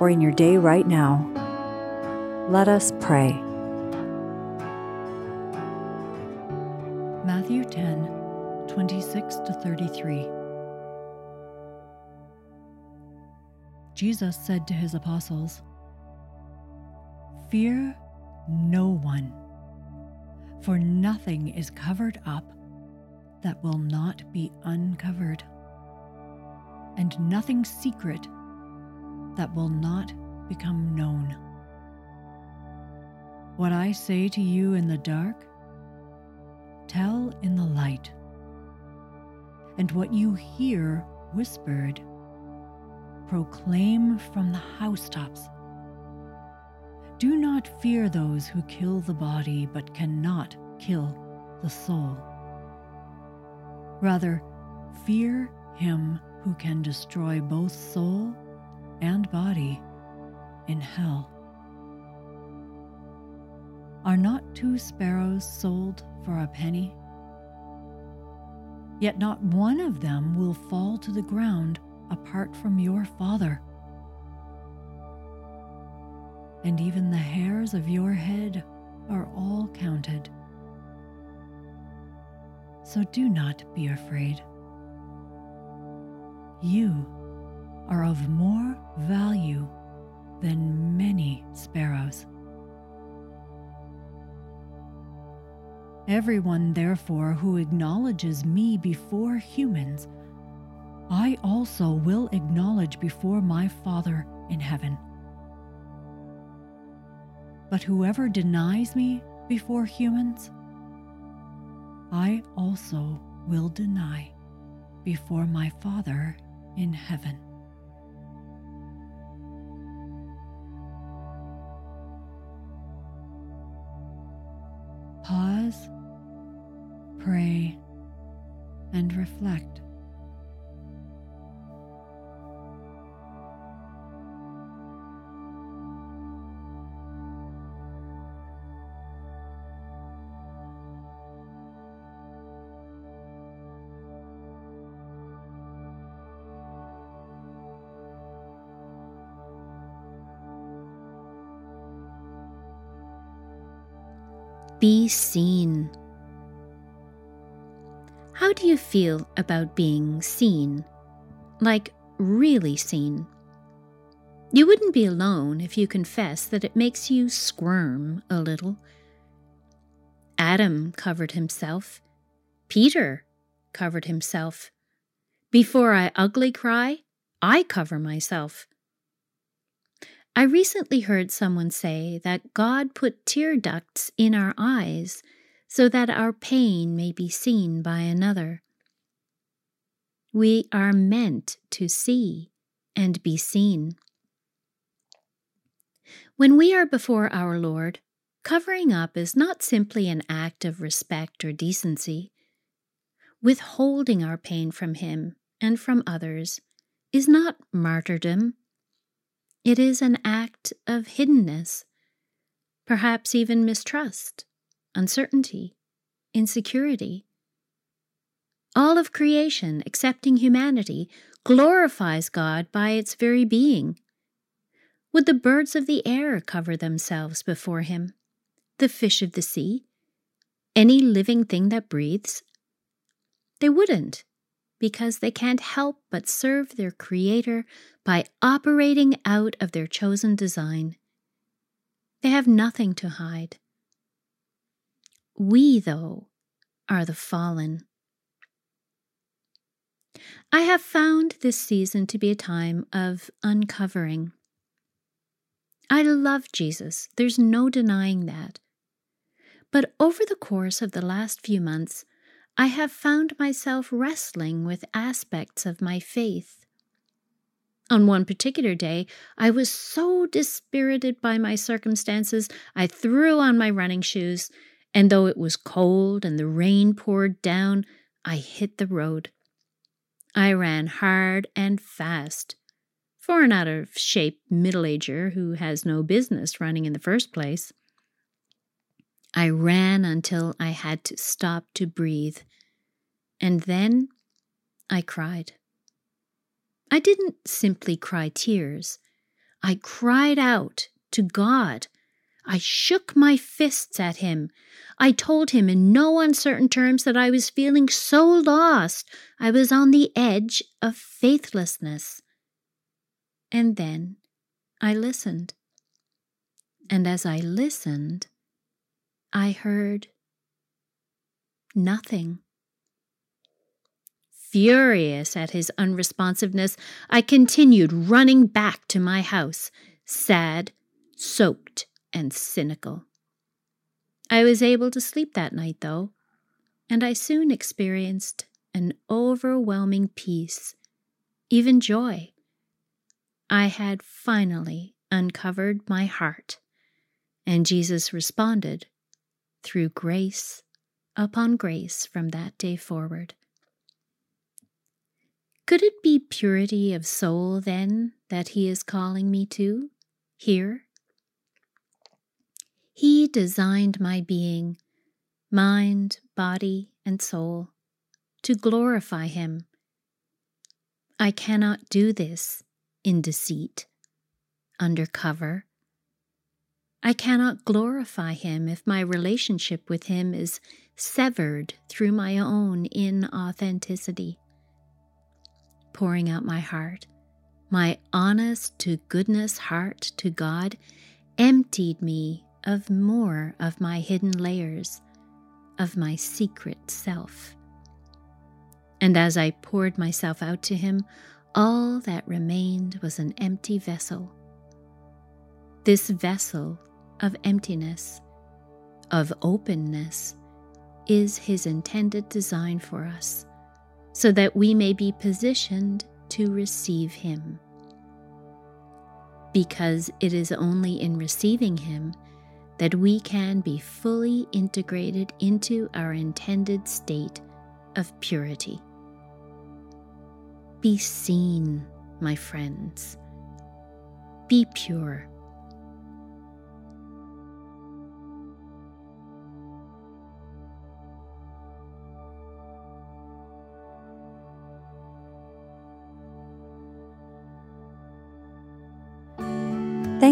or in your day right now, let us pray. Matthew 10 26 to 33. Jesus said to his apostles, Fear no one, for nothing is covered up that will not be uncovered, and nothing secret that will not become known. What I say to you in the dark, tell in the light, and what you hear whispered, proclaim from the housetops. Do not fear those who kill the body but cannot kill the soul. Rather, fear him who can destroy both soul and body in hell. Are not two sparrows sold for a penny? Yet not one of them will fall to the ground apart from your Father. And even the hairs of your head are all counted. So do not be afraid. You are of more value than many sparrows. Everyone, therefore, who acknowledges me before humans, I also will acknowledge before my Father in heaven. But whoever denies me before humans, I also will deny before my Father in heaven. Pray, and reflect. Be seen. How do you feel about being seen? Like, really seen? You wouldn't be alone if you confess that it makes you squirm a little. Adam covered himself. Peter covered himself. Before I ugly cry, I cover myself. I recently heard someone say that God put tear ducts in our eyes so that our pain may be seen by another. We are meant to see and be seen. When we are before our Lord, covering up is not simply an act of respect or decency. Withholding our pain from Him and from others is not martyrdom it is an act of hiddenness, perhaps even mistrust, uncertainty, insecurity. All of creation, excepting humanity, glorifies God by its very being. Would the birds of the air cover themselves before Him? The fish of the sea? Any living thing that breathes? They wouldn't because they can't help but serve their Creator by operating out of their chosen design. They have nothing to hide. We, though, are the fallen. I have found this season to be a time of uncovering. I love Jesus, there's no denying that. But over the course of the last few months, I have found myself wrestling with aspects of my faith. On one particular day, I was so dispirited by my circumstances, I threw on my running shoes, and though it was cold and the rain poured down, I hit the road. I ran hard and fast. For an out of shape middle ager who has no business running in the first place. I ran until I had to stop to breathe, and then I cried. I didn't simply cry tears, I cried out to God. I shook my fists at him. I told him in no uncertain terms that I was feeling so lost, I was on the edge of faithlessness. And then I listened. And as I listened, I heard nothing. Furious at his unresponsiveness, I continued running back to my house, sad, soaked, and cynical. I was able to sleep that night, though, and I soon experienced an overwhelming peace, even joy. I had finally uncovered my heart, and Jesus responded through grace upon grace from that day forward. Could it be purity of soul, then, that he is calling me to, here? He designed my being, mind, body, and soul, to glorify him. I cannot do this in deceit, under cover. I cannot glorify him if my relationship with him is severed through my own inauthenticity pouring out my heart, my honest to goodness heart to God, emptied me of more of my hidden layers, of my secret self. And as I poured myself out to Him, all that remained was an empty vessel. This vessel of emptiness, of openness, is His intended design for us so that we may be positioned to receive Him. Because it is only in receiving Him that we can be fully integrated into our intended state of purity. Be seen, my friends. Be pure.